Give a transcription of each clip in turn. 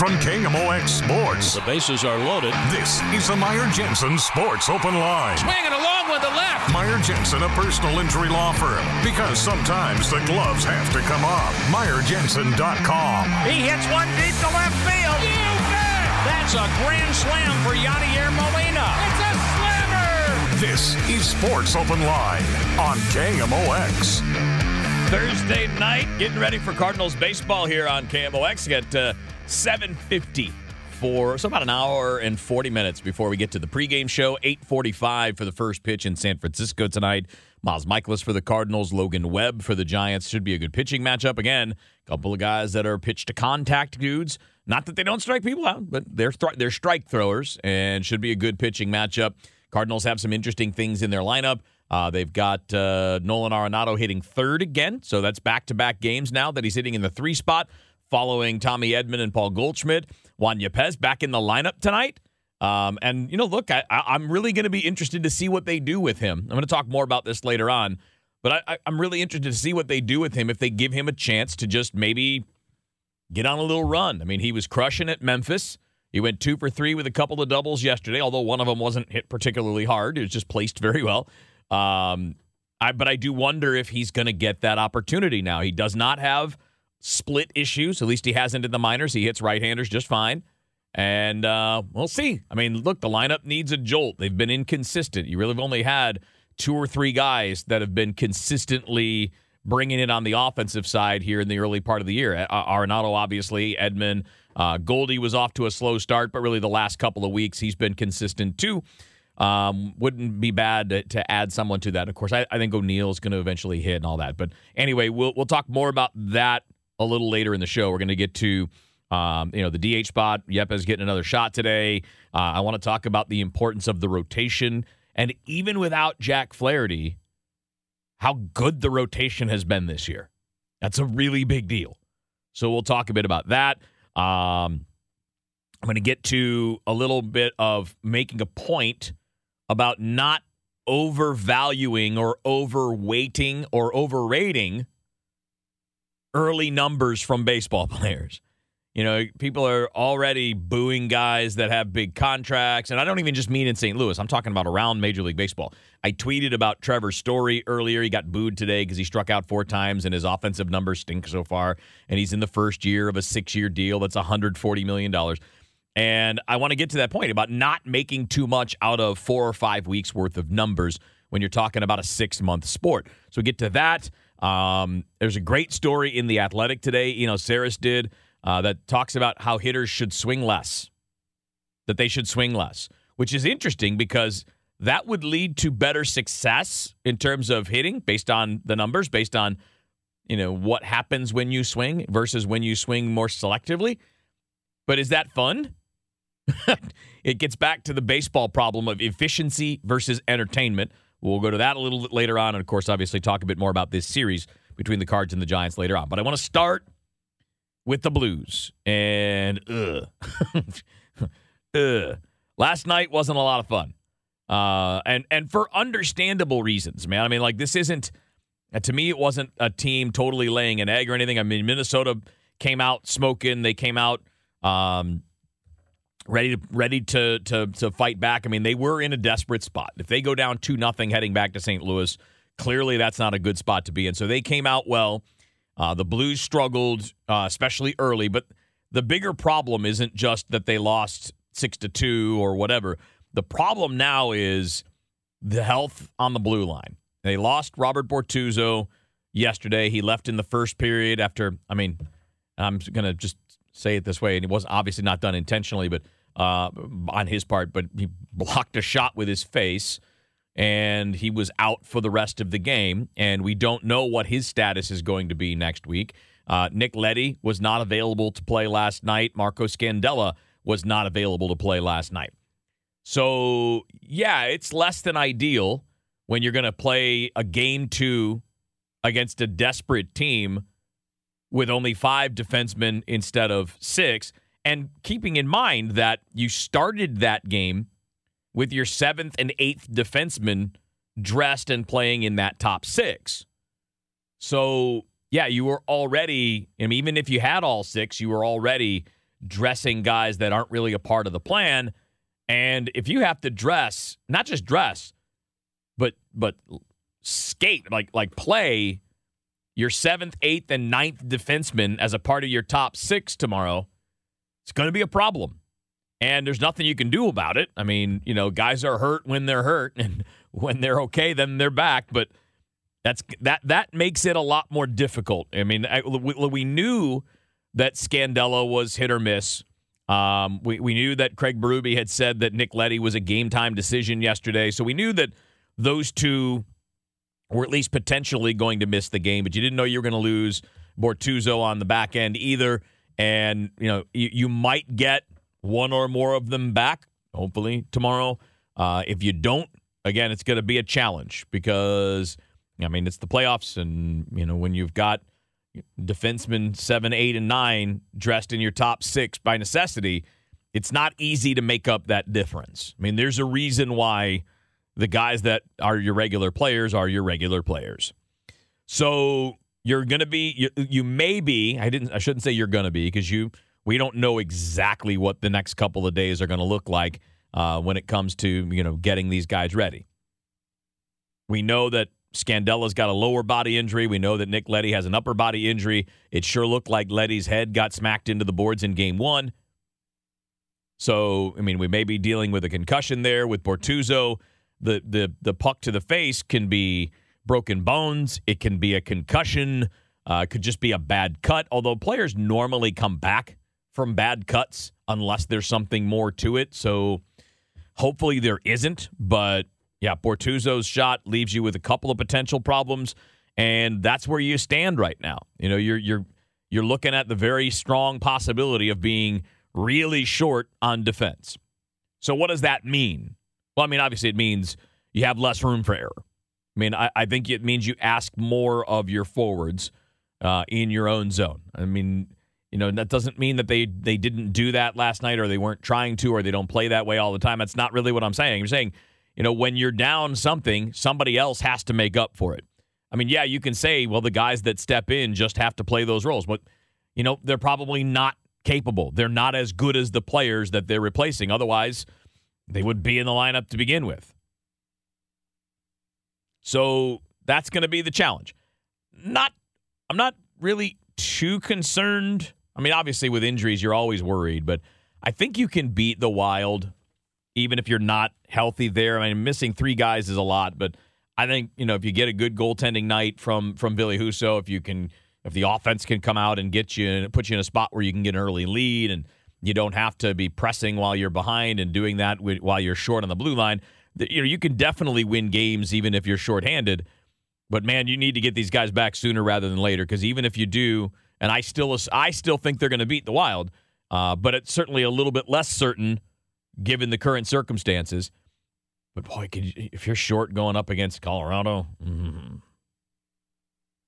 From KMOX Sports, The bases are loaded. this is the Meyer Jensen Sports Open Line. Swinging along with the left. Meyer Jensen, a personal injury law firm. Because sometimes the gloves have to come off. MeyerJensen.com. He hits one deep to left field. You bet. That's a grand slam for Yadier Molina. It's a slammer. This is Sports Open Line on KMOX. Thursday night, getting ready for Cardinals baseball here on KMOX at uh, 7:50 for so about an hour and 40 minutes before we get to the pregame show. 8:45 for the first pitch in San Francisco tonight. Miles Mikolas for the Cardinals, Logan Webb for the Giants. Should be a good pitching matchup again. A couple of guys that are pitch to contact dudes. Not that they don't strike people out, but they're th- they're strike throwers and should be a good pitching matchup. Cardinals have some interesting things in their lineup. Uh, they've got uh, Nolan Arenado hitting third again, so that's back-to-back games now that he's hitting in the three spot, following Tommy Edman and Paul Goldschmidt. Juan Yepez back in the lineup tonight. Um, and you know, look, I, I'm really going to be interested to see what they do with him. I'm going to talk more about this later on, but I, I'm really interested to see what they do with him if they give him a chance to just maybe get on a little run. I mean, he was crushing at Memphis. He went two for three with a couple of doubles yesterday, although one of them wasn't hit particularly hard. It was just placed very well. Um, I, but I do wonder if he's going to get that opportunity now. He does not have split issues. At least he hasn't in the minors. He hits right-handers just fine. And uh, we'll see. I mean, look, the lineup needs a jolt. They've been inconsistent. You really have only had two or three guys that have been consistently bringing it on the offensive side here in the early part of the year. Arenado, obviously, Edman. Uh, Goldie was off to a slow start, but really the last couple of weeks he's been consistent too. Um, wouldn't be bad to, to, add someone to that. Of course, I, I think O'Neill's going to eventually hit and all that. But anyway, we'll we'll talk more about that a little later in the show. We're going to get to um, you know the DH spot. Yepez getting another shot today. Uh, I want to talk about the importance of the rotation, and even without Jack Flaherty, how good the rotation has been this year. That's a really big deal. So we'll talk a bit about that. Um, I'm going to get to a little bit of making a point about not overvaluing or overweighting or overrating early numbers from baseball players. You know, people are already booing guys that have big contracts. And I don't even just mean in St. Louis. I'm talking about around Major League Baseball. I tweeted about Trevor Story earlier. He got booed today because he struck out four times and his offensive numbers stink so far. And he's in the first year of a six year deal that's $140 million. And I want to get to that point about not making too much out of four or five weeks worth of numbers when you're talking about a six month sport. So get to that. Um, there's a great story in The Athletic today. You know, Sarris did uh, that talks about how hitters should swing less, that they should swing less, which is interesting because that would lead to better success in terms of hitting based on the numbers, based on you know what happens when you swing versus when you swing more selectively. But is that fun? it gets back to the baseball problem of efficiency versus entertainment. We'll go to that a little bit later on, and of course, obviously, talk a bit more about this series between the Cards and the Giants later on. But I want to start with the Blues. And ugh. ugh. Last night wasn't a lot of fun. Uh, and and for understandable reasons, man. I mean, like this isn't uh, to me, it wasn't a team totally laying an egg or anything. I mean, Minnesota came out smoking. They came out um, ready to ready to to to fight back. I mean, they were in a desperate spot. If they go down two nothing heading back to St. Louis, clearly that's not a good spot to be in. So they came out well. Uh, the Blues struggled, uh, especially early, but the bigger problem isn't just that they lost six to two or whatever. The problem now is the health on the blue line. They lost Robert Bortuzzo yesterday. He left in the first period after, I mean, I'm going to just say it this way, and it was obviously not done intentionally, but uh, on his part, but he blocked a shot with his face, and he was out for the rest of the game. And we don't know what his status is going to be next week. Uh, Nick Leddy was not available to play last night. Marco Scandella was not available to play last night. So, yeah, it's less than ideal when you're going to play a game two against a desperate team with only five defensemen instead of six. And keeping in mind that you started that game with your seventh and eighth defensemen dressed and playing in that top six. So, yeah, you were already, I mean, even if you had all six, you were already dressing guys that aren't really a part of the plan. And if you have to dress, not just dress, but but skate, like like play your seventh, eighth, and ninth defensemen as a part of your top six tomorrow, it's going to be a problem. And there's nothing you can do about it. I mean, you know, guys are hurt when they're hurt, and when they're okay, then they're back. But that's that that makes it a lot more difficult. I mean, I, we, we knew that Scandella was hit or miss. Um, we, we knew that Craig Berube had said that Nick Leddy was a game time decision yesterday. So we knew that those two were at least potentially going to miss the game, but you didn't know you were going to lose Bortuzzo on the back end either. And, you know, you, you might get one or more of them back, hopefully, tomorrow. Uh, if you don't, again, it's going to be a challenge because, I mean, it's the playoffs. And, you know, when you've got defensemen seven, eight, and nine dressed in your top six by necessity, it's not easy to make up that difference. I mean, there's a reason why the guys that are your regular players are your regular players. So you're going to be, you, you may be, I didn't, I shouldn't say you're going to be because you, we don't know exactly what the next couple of days are going to look like uh, when it comes to, you know, getting these guys ready. We know that Scandella's got a lower body injury. We know that Nick Leddy has an upper body injury. It sure looked like Leddy's head got smacked into the boards in game one. So, I mean, we may be dealing with a concussion there with Bortuzzo. The, the, the puck to the face can be broken bones, it can be a concussion, uh, it could just be a bad cut. Although players normally come back from bad cuts unless there's something more to it. So, hopefully there isn't, but yeah, Bortuzzo's shot leaves you with a couple of potential problems, and that's where you stand right now. You know, you're you're you're looking at the very strong possibility of being really short on defense. So what does that mean? Well, I mean, obviously it means you have less room for error. I mean, I, I think it means you ask more of your forwards uh, in your own zone. I mean, you know, that doesn't mean that they they didn't do that last night or they weren't trying to or they don't play that way all the time. That's not really what I'm saying. I'm saying you know, when you're down something, somebody else has to make up for it. I mean, yeah, you can say, well, the guys that step in just have to play those roles, but, you know, they're probably not capable. They're not as good as the players that they're replacing. Otherwise, they would be in the lineup to begin with. So that's going to be the challenge. Not, I'm not really too concerned. I mean, obviously, with injuries, you're always worried, but I think you can beat the Wild even if you're not healthy there. I mean, missing three guys is a lot, but I think you know if you get a good goaltending night from from Ville Husso, if you can, if the offense can come out and get you and put you in a spot where you can get an early lead, and you don't have to be pressing while you're behind and doing that while you're short on the blue line. You know, you can definitely win games even if you're shorthanded. But man, you need to get these guys back sooner rather than later because even if you do, and I still I still think they're going to beat the Wild, uh, but it's certainly a little bit less certain given the current circumstances. But boy, you, if you're short going up against Colorado, mm,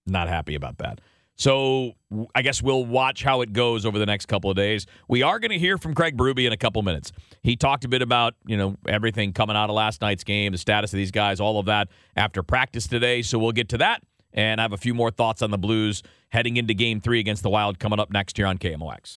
not happy about that. So I guess we'll watch how it goes over the next couple of days. We are going to hear from Craig Berube in a couple minutes. He talked a bit about you know everything coming out of last night's game, the status of these guys, all of that after practice today. So we'll get to that, and I have a few more thoughts on the Blues heading into Game Three against the Wild coming up next year on KMOX.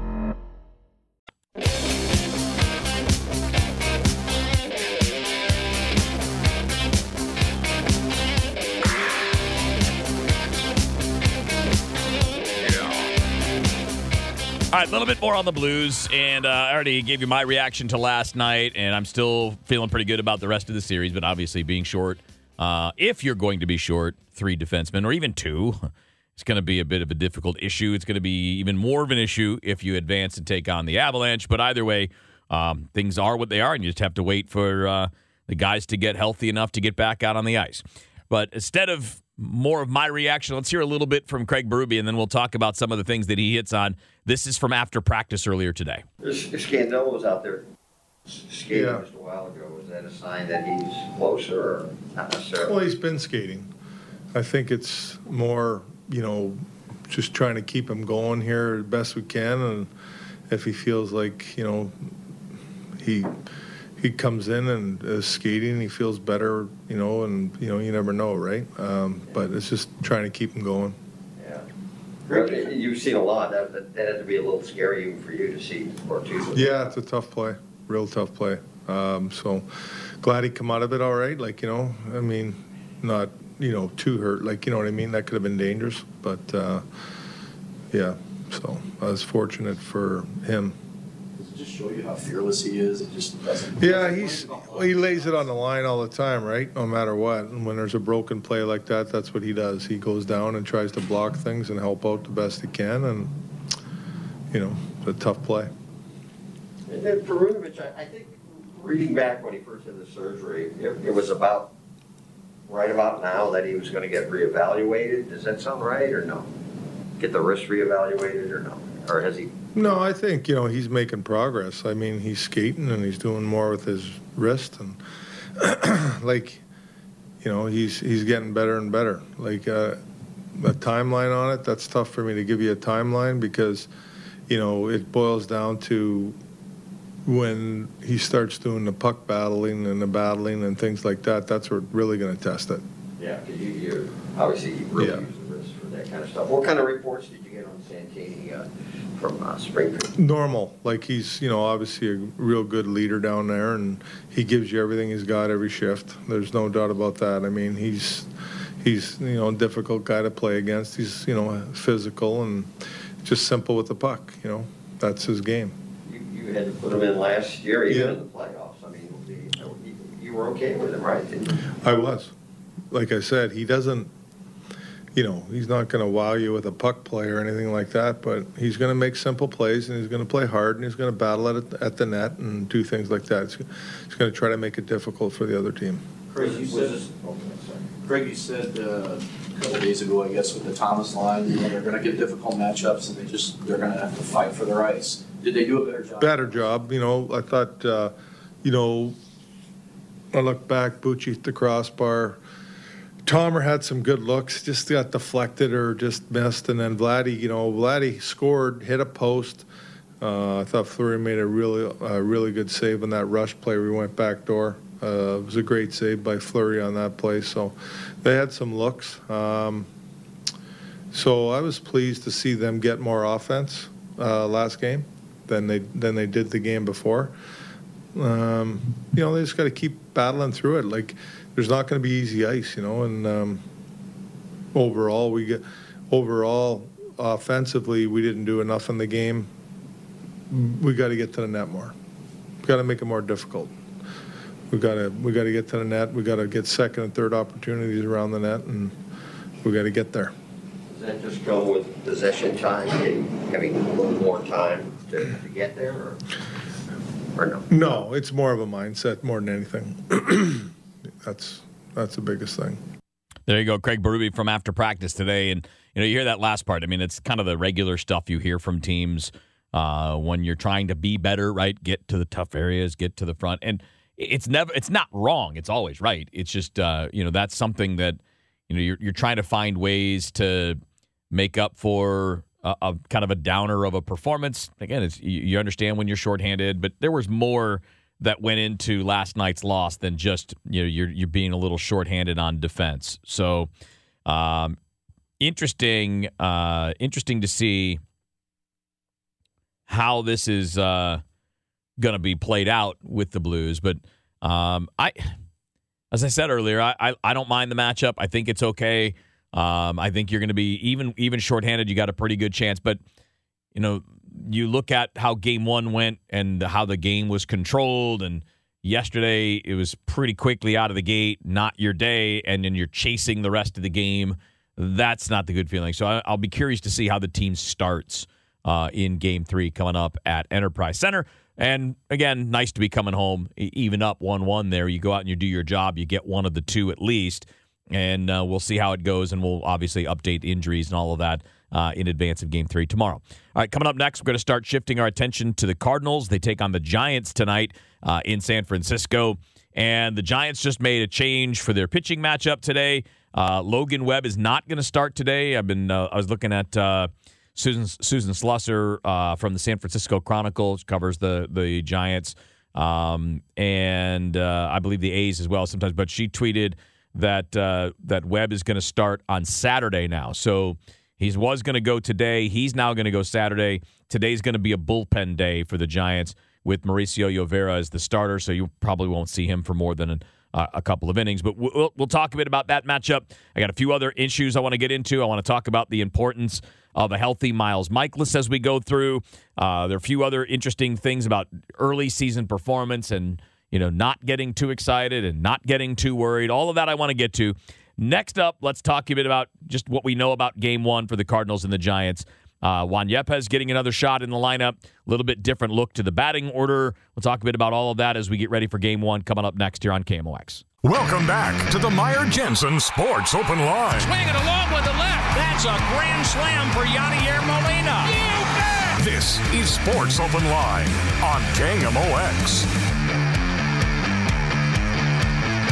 All right, a little bit more on the Blues, and uh, I already gave you my reaction to last night, and I'm still feeling pretty good about the rest of the series. But obviously, being short, uh, if you're going to be short three defensemen or even two, it's going to be a bit of a difficult issue. It's going to be even more of an issue if you advance and take on the Avalanche. But either way, um, things are what they are, and you just have to wait for uh, the guys to get healthy enough to get back out on the ice. But instead of more of my reaction. Let's hear a little bit from Craig Berube, and then we'll talk about some of the things that he hits on. This is from after practice earlier today. Scandella was out there skating yeah. just a while ago. Is that a sign that he's closer, or not necessarily? Well, he's been skating. I think it's more, you know, just trying to keep him going here as best we can, and if he feels like, you know, he he comes in and is skating, he feels better, you know, and you know you never know, right? Um, but it's just trying to keep him going. Yeah, you've seen a lot. That, that, that had to be a little scary even for you to see or two. Yeah, it's a tough play, real tough play. Um, so glad he come out of it all right. Like you know, I mean, not you know too hurt. Like you know what I mean. That could have been dangerous, but uh, yeah. So I was fortunate for him just show you how fearless he is. It just doesn't. Yeah, he's well, he lays it on the line all the time, right? No matter what. And when there's a broken play like that, that's what he does. He goes down and tries to block things and help out the best he can, and you know, it's a tough play. And then Perunovich, I, I think reading back when he first had the surgery, it, it was about right about now that he was going to get reevaluated. Does that sound right or no? Get the wrist reevaluated or no? Or has he no, I think you know he's making progress. I mean, he's skating and he's doing more with his wrist and like you know he's he's getting better and better. Like uh, a timeline on it, that's tough for me to give you a timeline because you know it boils down to when he starts doing the puck battling and the battling and things like that. That's what really going to test it. Yeah, because you, you obviously you really yeah. use the wrist for that kind of stuff. What kind of reports did you get on Santini? Uh, from uh, Springfield? Normal. Like he's, you know, obviously a real good leader down there, and he gives you everything he's got every shift. There's no doubt about that. I mean, he's he's you know a difficult guy to play against. He's you know physical and just simple with the puck. You know, that's his game. You, you had to put him in last year, even yeah. in the playoffs. I mean, you, you were okay with him, right? I was. Like I said, he doesn't you know, he's not going to wow you with a puck play or anything like that, but he's going to make simple plays and he's going to play hard and he's going to battle at, at the net and do things like that. He's, he's going to try to make it difficult for the other team. Craig, you said, Craig, you said uh, a couple days ago, I guess, with the Thomas line, you know, they're going to get difficult matchups and they just they're going to have to fight for their ice. Did they do a better job? Better job. You know, I thought, uh, you know, I look back, Bucci at the crossbar Tomer had some good looks, just got deflected or just missed, and then Vladdy, you know, Vladdy scored, hit a post, Uh, I thought Fleury made a really, really good save on that rush play. We went back door. Uh, it was a great save by Fleury on that play. So they had some looks. Um, so I was pleased to see them get more offense uh, last game than they than they did the game before. Um, you know, they just got to keep battling through it. Like there's not going to be easy ice, you know. And um, overall, we get overall offensively, we didn't do enough in the game. We got to get to the net more. We got to make it more difficult. We got to we got to get to the net. We got to get second and third opportunities around the net, and we got to get there. Does that just go with possession time, getting, having a little more time to, to get there, or, or no? No, it's more of a mindset more than anything. that's that's the biggest thing. There you go, Craig Berube from after practice today, and you know you hear that last part. I mean, it's kind of the regular stuff you hear from teams uh, when you're trying to be better, right? Get to the tough areas, get to the front, and it's never, it's not wrong. It's always right. It's just uh, you know that's something that you know you're you're trying to find ways to make up for a, a kind of a downer of a performance. Again, it's you, you understand when you're shorthanded, but there was more that went into last night's loss than just you know you're you're being a little shorthanded on defense. So um, interesting, uh, interesting to see how this is uh, going to be played out with the Blues. But um, I, as I said earlier, I, I, I don't mind the matchup. I think it's okay. Um, I think you're going to be even even shorthanded. You got a pretty good chance, but you know you look at how game one went and how the game was controlled and yesterday it was pretty quickly out of the gate not your day and then you're chasing the rest of the game. That's not the good feeling. So I, will be curious to see how the team starts uh, in game three coming up at enterprise center. And again nice to be coming home even up 1-1 there. You go out and you do your job you get one of the two at least and uh, we'll see how it goes and we'll obviously update injuries and all of that uh, in advance of game three tomorrow. All right, coming up next, we're going to start shifting our attention to the Cardinals. They take on the Giants tonight uh, in San Francisco. And the Giants just made a change for their pitching matchup today. Uh, Logan Webb is not going to start today. I've been uh, I was looking at uh, Susan Susan Slusser uh, from the San Francisco Chronicle, covers the the Giants um, and I believe the A's as well sometimes. But she tweeted that that Webb is going to start on Saturday now. So he was going to go today. He's now going to go Saturday. Today's going to be a bullpen day for the Giants with Mauricio Llovera as the starter, so you probably won't see him for more than an, uh, a couple of innings. But we'll, we'll talk a bit about that matchup. I got a few other issues I want to get into. I want to talk about the importance of a healthy Miles Mikolas as we go through. Uh, there are a few other interesting things about early season performance and you know not getting too excited and not getting too worried. All of that I want to get to. Next up, let's talk a bit about just what we know about game one for the Cardinals and the Giants. Uh, Juan Yepez getting another shot in the lineup. A little bit different look to the batting order. We'll talk a bit about all of that as we get ready for game one coming up next here on KMOX. Welcome back to the Meyer Jensen Sports Open Line. Swinging along with the left. That's a grand slam for Yadier Molina. You bet! This is Sports Open Line on KMOX.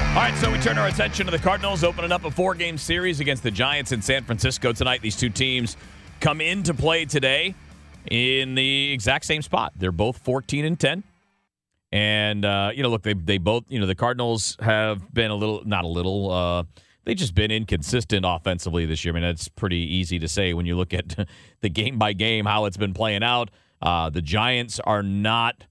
All right, so we turn our attention to the Cardinals opening up a four game series against the Giants in San Francisco tonight. These two teams come into play today in the exact same spot. They're both 14 and 10. And, uh, you know, look, they, they both, you know, the Cardinals have been a little, not a little, uh, they've just been inconsistent offensively this year. I mean, that's pretty easy to say when you look at the game by game how it's been playing out. Uh, the Giants are not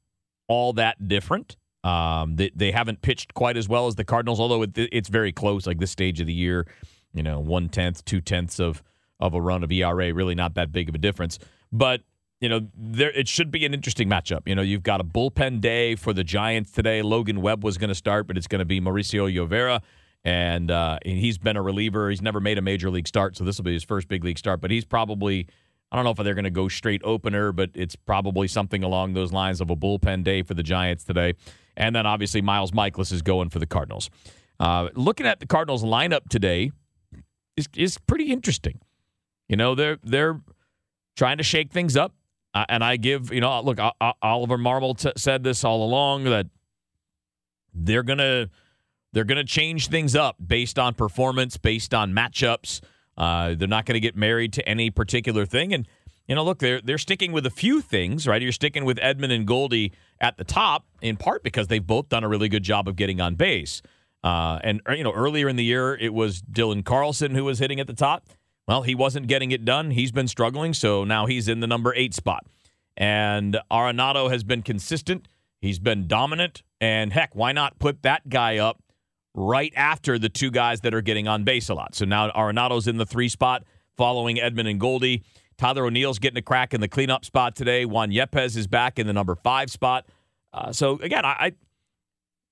all that different. Um, they, they haven't pitched quite as well as the Cardinals, although it, it's very close. Like this stage of the year, you know, one tenth, two tenths of of a run of ERA, really not that big of a difference. But you know, there it should be an interesting matchup. You know, you've got a bullpen day for the Giants today. Logan Webb was going to start, but it's going to be Mauricio Llovera, and uh, he's been a reliever. He's never made a major league start, so this will be his first big league start. But he's probably I don't know if they're going to go straight opener, but it's probably something along those lines of a bullpen day for the Giants today. And then obviously Miles Mikolas is going for the Cardinals. Uh, looking at the Cardinals lineup today is is pretty interesting. You know, they're they're trying to shake things up, uh, and I give you know look Oliver Marmol t- said this all along that they're gonna they're gonna change things up based on performance, based on matchups. Uh, they're not going to get married to any particular thing, and you know, look, they're they're sticking with a few things, right? You're sticking with Edman and Goldie at the top, in part because they've both done a really good job of getting on base. Uh, and you know, earlier in the year, it was Dylan Carlson who was hitting at the top. Well, he wasn't getting it done. He's been struggling, so now he's in the number eight spot. And Arenado has been consistent. He's been dominant. And heck, why not put that guy up right after the two guys that are getting on base a lot? So now Arenado's in the three spot, following Edman and Goldie. Tyler O'Neill's getting a crack in the cleanup spot today. Juan Yepez is back in the number five spot. Uh, so again, I, I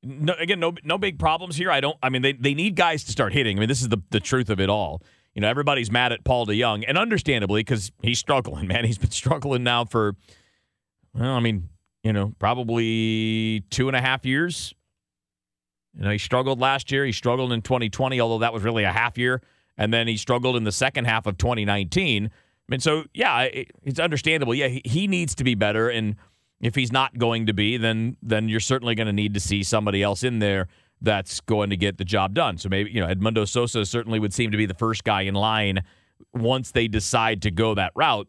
no, again no no big problems here. I don't. I mean, they they need guys to start hitting. I mean, this is the the truth of it all. You know, everybody's mad at Paul DeJong, and understandably because he's struggling. Man, he's been struggling now for. Well, I mean, you know, probably two and a half years. You know, he struggled last year. He struggled in 2020, although that was really a half year, and then he struggled in the second half of 2019. I mean, so yeah, it, it's understandable. Yeah, he, he needs to be better, and if he's not going to be, then then you're certainly going to need to see somebody else in there that's going to get the job done. So maybe you know Edmundo Sosa certainly would seem to be the first guy in line once they decide to go that route.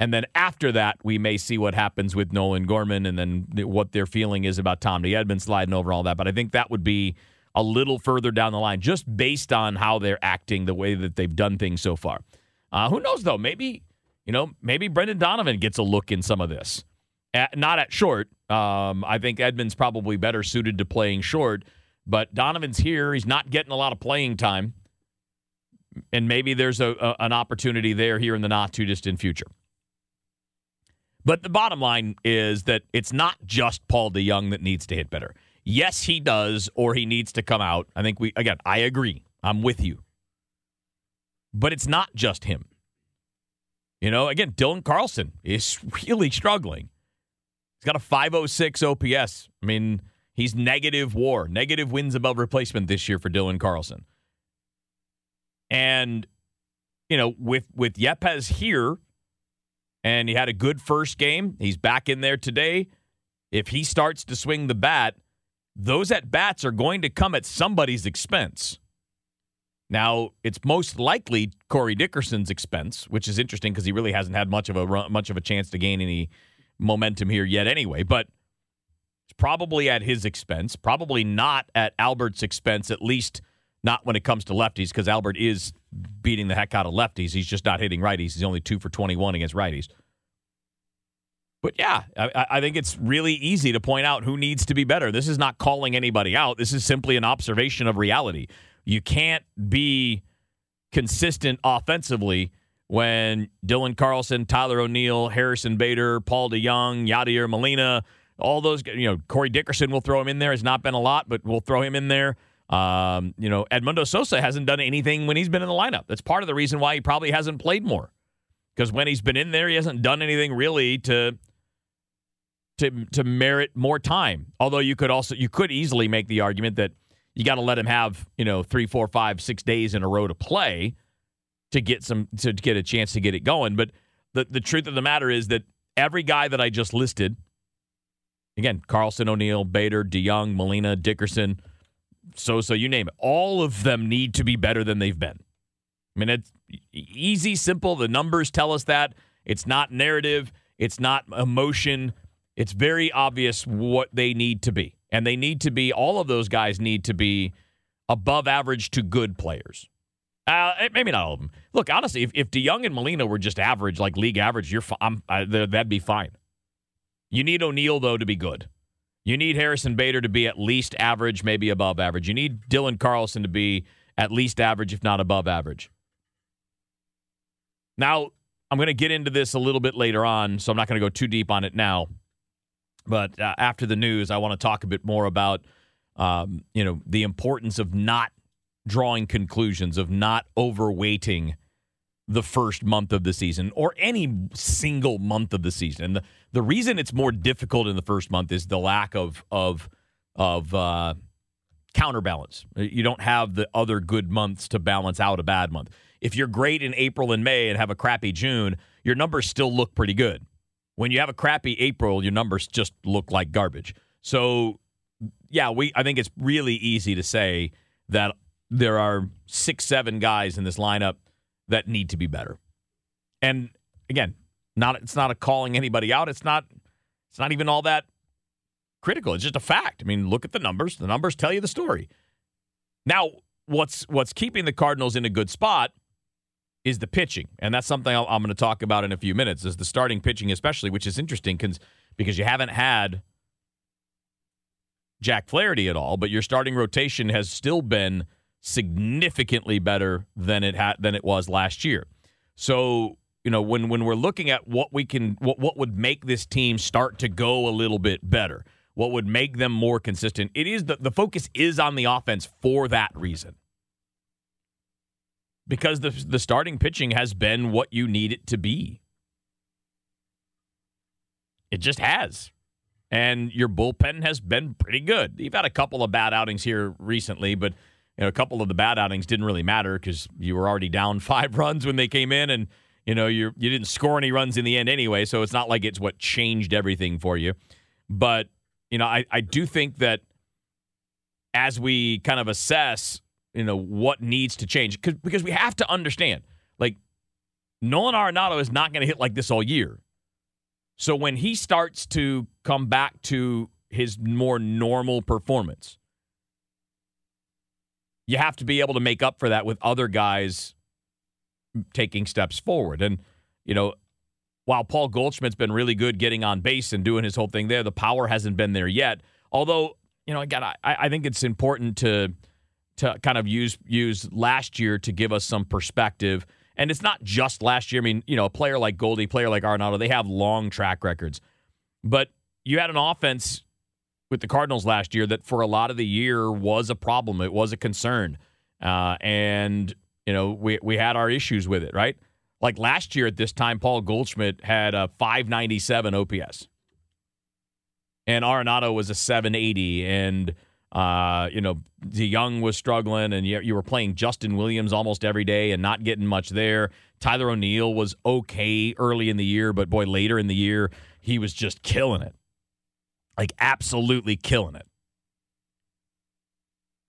And then after that, we may see what happens with Nolan Gorman and then what their feeling is about Tommy Edman sliding over all that. But I think that would be a little further down the line, just based on how they're acting, the way that they've done things so far. Uh, who knows, though? Maybe, you know, maybe Brendan Donovan gets a look in some of this. At, not at short. Um, I think Edman's probably better suited to playing short, but Donovan's here. He's not getting a lot of playing time. And maybe there's a, a an opportunity there here in the not too distant future. But the bottom line is that it's not just Paul DeJong that needs to hit better. Yes, he does, or he needs to come out. I think we, again, I agree. I'm with you. But it's not just him. You know, again, Dylan Carlson is really struggling. He's got a 506 OPS. I mean, he's negative war, negative wins above replacement this year for Dylan Carlson. And, you know, with with Yepez here, and he had a good first game. He's back in there today. If he starts to swing the bat, those at bats are going to come at somebody's expense. Now, it's most likely Corey Dickerson's expense, which is interesting because he really hasn't had much of a much of a chance to gain any momentum here yet anyway, but it's probably at his expense, probably not at Albert's expense at least not when it comes to lefties because Albert is beating the heck out of lefties. He's just not hitting righties. He's only two for 21 against righties. But yeah, I, I, think it's really easy to point out who needs to be better. This is not calling anybody out. This is simply an observation of reality. You can't be consistent offensively when Dylan Carlson, Tyler O'Neill, Harrison Bader, Paul DeJong, Yadier Molina, all those, you know, Corey Dickerson will throw him in there. Has not been a lot, but we'll throw him in there. Um, you know, Edmundo Sosa hasn't done anything when he's been in the lineup. That's part of the reason why he probably hasn't played more. Because when he's been in there, he hasn't done anything really to to to merit more time. Although you could also you could easily make the argument that you got to let him have you know three, four, five, six days in a row to play to get some to get a chance to get it going. But the the truth of the matter is that every guy that I just listed, again, Carlson, O'Neill, Bader, DeJong, Molina, Dickerson Sosa, you name it. All of them need to be better than they've been. I mean, it's easy, simple. The numbers tell us that. It's not narrative, it's not emotion. It's very obvious what they need to be. And they need to be, all of those guys need to be above average to good players. Uh, eh, maybe not all of them. Look, honestly, if, if DeJong and Molina were just average, like league average, you're I'm, I, that'd be fine. You need O'Neill, though, to be good. You need Harrison Bader to be at least average, maybe above average. You need Dylan Carlson to be at least average, if not above average. Now, I'm going to get into this a little bit later on, so I'm not going to go too deep on it now. But uh, after the news, I want to talk a bit more about, um, you know, the importance of not drawing conclusions, of not overweighting the first month of the season or any single month of the season. And the, the reason it's more difficult in the first month is the lack of of of uh, counterbalance. You don't have the other good months to balance out a bad month. If you're great in April and May and have a crappy June, your numbers still look pretty good. When you have a crappy April, your numbers just look like garbage. So, yeah, we I think it's really easy to say that there are six, seven guys in this lineup that need to be better. And again, Not it's not a calling anybody out. It's not it's not even all that critical. It's just a fact. I mean, look at the numbers. The numbers tell you the story. Now, what's what's keeping the Cardinals in a good spot is the pitching, and that's something i am going to talk about in a few minutes. Is the starting pitching, especially, which is interesting because because you haven't had Jack Flaherty at all, but your starting rotation has still been significantly better than it had than it was last year. So you know when when we're looking at what we can what what would make this team start to go a little bit better what would make them more consistent it is the, the focus is on the offense for that reason. Because the the starting pitching has been what you need it to be. It just has. And your bullpen has been pretty good. You've had a couple of bad outings here recently but you know, a couple of the bad outings didn't really matter because you were already down five runs when they came in and you know, you you didn't score any runs in the end anyway, so it's not like it's what changed everything for you. But you know, I, I do think that as we kind of assess, you know, what needs to change, because we have to understand, like Nolan Arenado is not going to hit like this all year. So when he starts to come back to his more normal performance, you have to be able to make up for that with other guys taking steps forward. And, you know, while Paul Goldschmidt's been really good getting on base and doing his whole thing there, the power hasn't been there yet. Although, you know, again, I, I think it's important to to kind of use use last year to give us some perspective. And it's not just last year. I mean, you know, a player like Goldie, player like Arenado, they have long track records. But you had an offense with the Cardinals last year that for a lot of the year was a problem. It was a concern. Uh, and you know, we we had our issues with it, right? Like last year at this time, Paul Goldschmidt had a 597 OPS, and Arenado was a 780, and uh, you know, DeJong was struggling, and you, you were playing Justin Williams almost every day and not getting much there. Tyler O'Neill was okay early in the year, but boy, later in the year, he was just killing it. Like, absolutely killing it.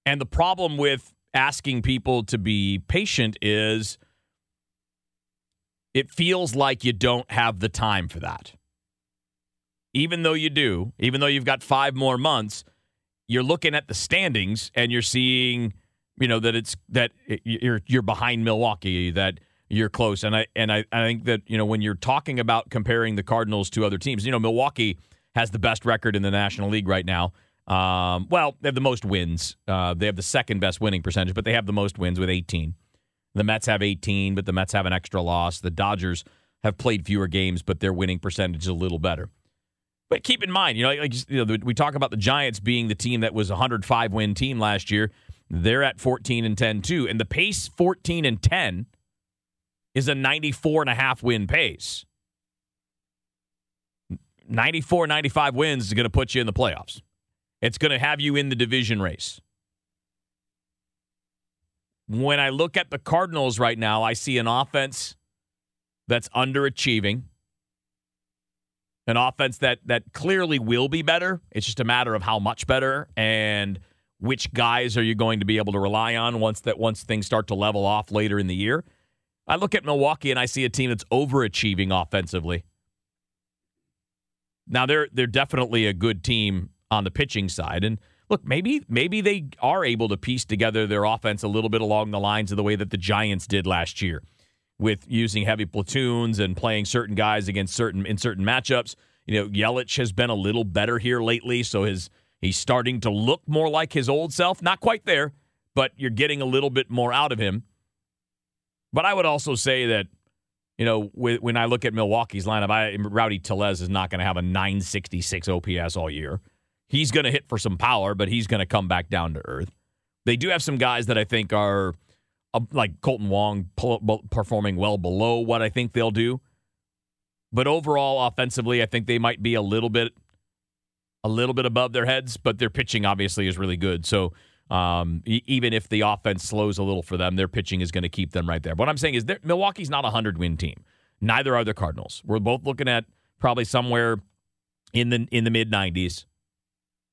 And the problem with asking people to be patient is it feels like you don't have the time for that. Even though you do, even though you've got five more months, you're looking at the standings and you're seeing, you know, that it's that you're you're behind Milwaukee, that you're close. And I and I, I think that, you know, when you're talking about comparing the Cardinals to other teams, you know, Milwaukee has the best record in the National League right now. Um, well, they have the most wins. Uh, they have the second best winning percentage, but they have the most wins with 18. The Mets have 18, but the Mets have an extra loss. The Dodgers have played fewer games, but their winning percentage is a little better. But keep in mind, you know, like you know, we talk about the Giants being the team that was a 105 win team last year. They're at 14 and 10 too, and the pace 14 and 10 is a 94 and a half win pace. 94, 95 wins is going to put you in the playoffs. It's going to have you in the division race. When I look at the Cardinals right now, I see an offense that's underachieving, an offense that that clearly will be better. It's just a matter of how much better and which guys are you going to be able to rely on once that once things start to level off later in the year. I look at Milwaukee and I see a team that's overachieving offensively. Now they're they're definitely a good team on the pitching side. And look, maybe maybe they are able to piece together their offense a little bit along the lines of the way that the Giants did last year, with using heavy platoons and playing certain guys against certain in certain matchups. You know, Yelich has been a little better here lately, so his he's starting to look more like his old self. Not quite there, but you're getting a little bit more out of him. But I would also say that you know, when I look at Milwaukee's lineup, I, Rowdy Tellez is not going to have a 966 OPS all year. He's going to hit for some power, but he's going to come back down to earth. They do have some guys that I think are uh, like Kolten Wong performing well below what I think they'll do. But overall, offensively, I think they might be a little bit, a little bit above their heads. But their pitching obviously is really good. So um, e- even if the offense slows a little for them, their pitching is going to keep them right there. What I'm saying is, Milwaukee's not a hundred win team. Neither are the Cardinals. We're both looking at probably somewhere in the in the mid 90s.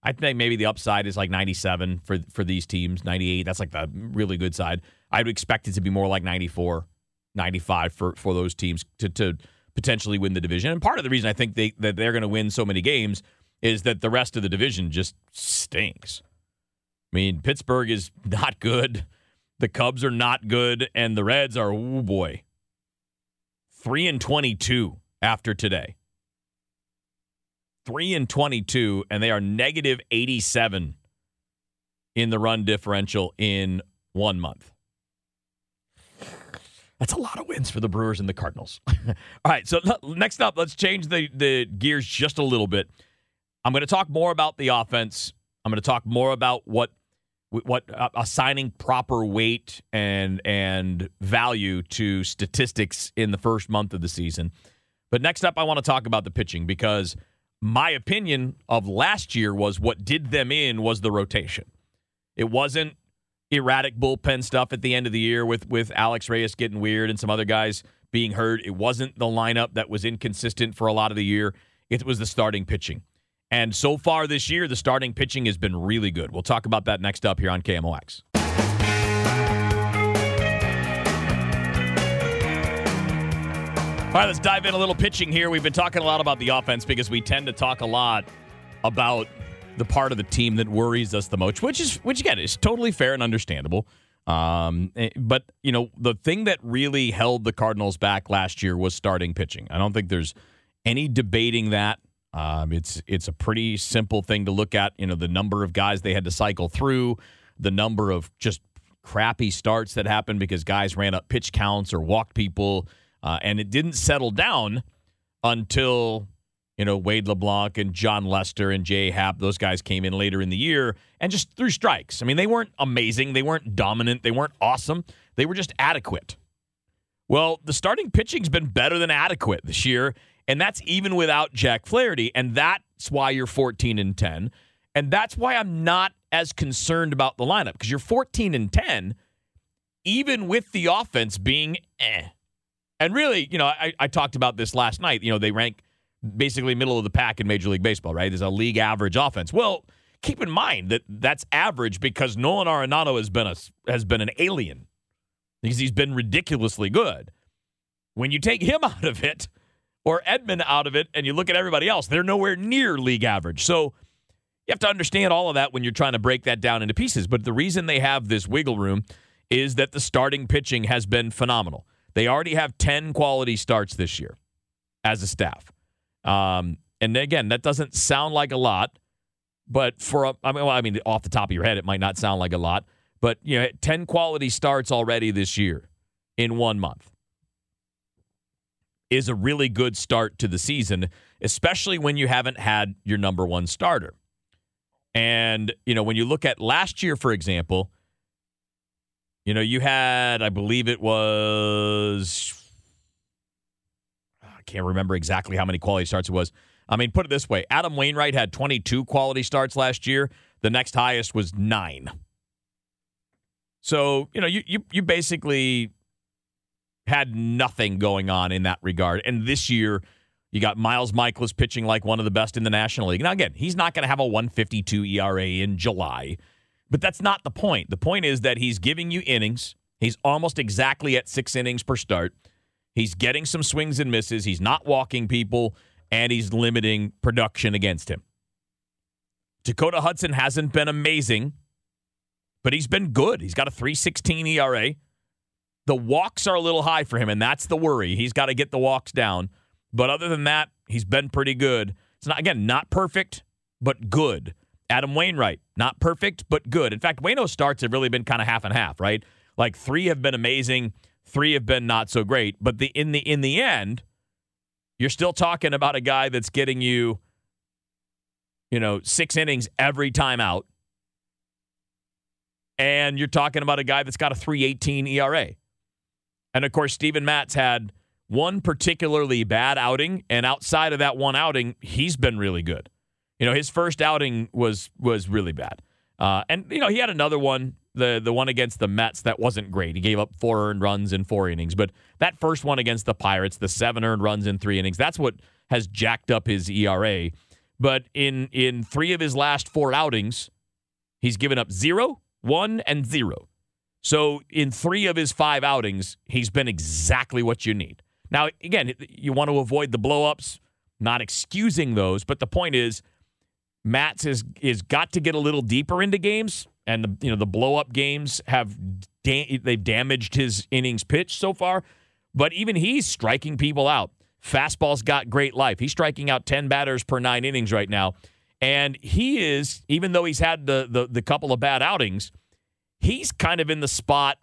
I think maybe the upside is like 97 for for these teams, 98. That's like the really good side. I would expect it to be more like 94, 95 for for those teams to to potentially win the division. And part of the reason I think they that they're going to win so many games is that the rest of the division just stinks. I mean, Pittsburgh is not good. The Cubs are not good, and the Reds are oh boy, three and twenty-two after today. Three and twenty-two, and they are negative eighty-seven in the run differential in one month. That's a lot of wins for the Brewers and the Cardinals. All right, so next up, let's change the, the gears just a little bit. I'm going to talk more about the offense. I'm going to talk more about what what uh, assigning proper weight and and value to statistics in the first month of the season. But next up, I want to talk about the pitching because my opinion of last year was what did them in was the rotation. It wasn't erratic bullpen stuff at the end of the year with with Alex Reyes getting weird and some other guys being hurt. It wasn't the lineup that was inconsistent for a lot of the year. It was the starting pitching. And so far this year, the starting pitching has been really good. We'll talk about that next up here on KMOX. All right, let's dive in a little pitching here. We've been talking a lot about the offense because we tend to talk a lot about the part of the team that worries us the most, which is which again is totally fair and understandable. Um, eh, but you know, the thing that really held the Cardinals back last year was starting pitching. I don't think there's any debating that. Um, it's it's a pretty simple thing to look at. You know, the number of guys they had to cycle through, the number of just crappy starts that happened because guys ran up pitch counts or walked people, uh, and it didn't settle down until you know Wade LeBlanc and Jon Lester and Jay Happ. Those guys came in later in the year and just threw strikes. I mean, they weren't amazing, they weren't dominant, they weren't awesome. They were just adequate. Well, the starting pitching's been better than adequate this year, and that's even without Jack Flaherty. And that's why you're 14 and 10. And that's why I'm not as concerned about the lineup because you're 14 and 10, even with the offense being eh. And really, you know, I, I talked about this last night. You know, they rank basically middle of the pack in Major League Baseball, right? There's a league average offense. Well, keep in mind that that's average because Nolan Arenado has been a has been an alien because he's been ridiculously good. When you take him out of it, or Edman out of it and you look at everybody else, they're nowhere near league average. So you have to understand all of that when you're trying to break that down into pieces. But the reason they have this wiggle room is that the starting pitching has been phenomenal. They already have 10 quality starts this year as a staff. Um, and again, that doesn't sound like a lot, but for a, I mean, well, I mean, off the top of your head, it might not sound like a lot, but you know, 10 quality starts already this year in one month is a really good start to the season, especially when you haven't had your number one starter. And, you know, when you look at last year, for example, you know, you had, I believe it was, ah, I can't remember exactly how many quality starts it was. I mean, put it this way Adam Wainwright had 22 quality starts last year. The next highest was nine. So, you know, you, you, you basically had nothing going on in that regard. And this year, you got Miles Mikolas pitching like one of the best in the National League. Now, again, he's not going to have a 152 ERA in July, but that's not the point. The point is that he's giving you innings. He's almost exactly at six innings per start. He's getting some swings and misses. He's not walking people, and he's limiting production against him. Dakota Hudson hasn't been amazing, but he's been good. He's got a 316 ERA. The walks are a little high for him, and that's the worry. He's got to get the walks down. But other than that, he's been pretty good. It's not again not perfect, but good. Adam Wainwright, not perfect, but good. In fact, Wayno's starts have really been kind of half and half, right? Like three have been amazing, three have been not so great. But the in the in the end, you're still talking about a guy that's getting you, you know, six innings every time out. And you're talking about a guy that's got a 318 ERA. And of course, Steven Matz had one particularly bad outing, and outside of that one outing, he's been really good. You know, his first outing was was really bad, uh, and you know he had another one, the the one against the Mets that wasn't great. He gave up four earned runs in four innings, but that first one against the Pirates, the seven earned runs in three innings, that's what has jacked up his ERA. But in in three of his last four outings, he's given up zero, one, and zero. So in three of his five outings, he's been exactly what you need. Now, again, you want to avoid the blowups, not excusing those, but the point is, Matz is is got to get a little deeper into games, and the you know the blow up games have da- they've damaged his innings pitched so far. But even he's striking people out. Fastball's got great life. He's striking out ten batters per nine innings right now, and he is even though he's had the the, the couple of bad outings, he's kind of in the spot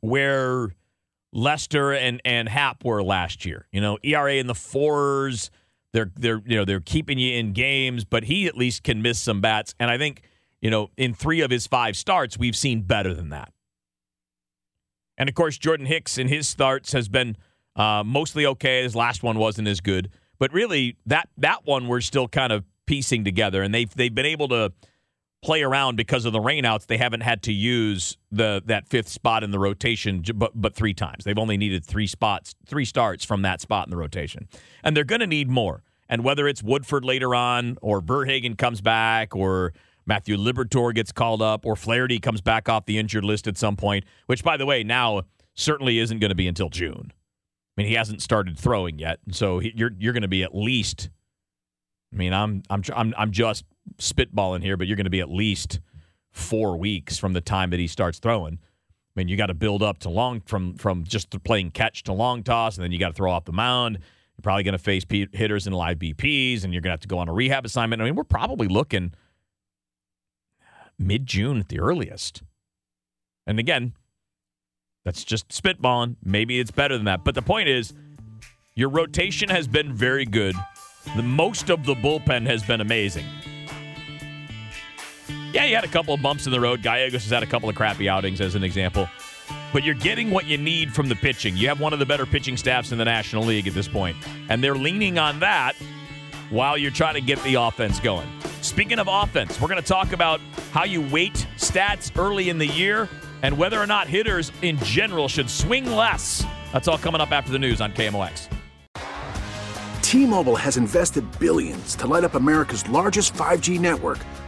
where Lester and and Happ were last year. You know, ERA in the fours. They're they're you know they're keeping you in games, but he at least can miss some bats. And I think you know in three of his five starts, we've seen better than that. And of course, Jordan Hicks in his starts has been uh, mostly okay. His last one wasn't as good, but really that that one we're still kind of piecing together, and they've they've been able to play around because of the rainouts. They haven't had to use the that fifth spot in the rotation, but but three times. They've only needed three spots, three starts from that spot in the rotation, and they're going to need more. And whether it's Woodford later on, or VerHagen comes back, or Matthew Liberatore gets called up, or Flaherty comes back off the injured list at some point, which by the way now certainly isn't going to be until June. I mean, he hasn't started throwing yet, so he, you're you're going to be at least. I mean, I'm I'm I'm I'm just spitballing here, but you're going to be at least four weeks from the time that he starts throwing. I mean, you got to build up to long from from just playing catch to long toss, and then you got to throw off the mound. You're probably going to face hitters in live BPs, and you're going to have to go on a rehab assignment. I mean, we're probably looking mid June at the earliest. And again, that's just spitballing. Maybe it's better than that. But the point is, your rotation has been very good. The most of the bullpen has been amazing. Yeah, you had a couple of bumps in the road. Gallegos has had a couple of crappy outings, as an example. But you're getting what you need from the pitching. You have one of the better pitching staffs in the National League at this point, and they're leaning on that while you're trying to get the offense going. Speaking of offense, we're going to talk about how you weight stats early in the year and whether or not hitters in general should swing less. That's all coming up after the news on KMOX. T-Mobile has invested billions to light up America's largest 5G network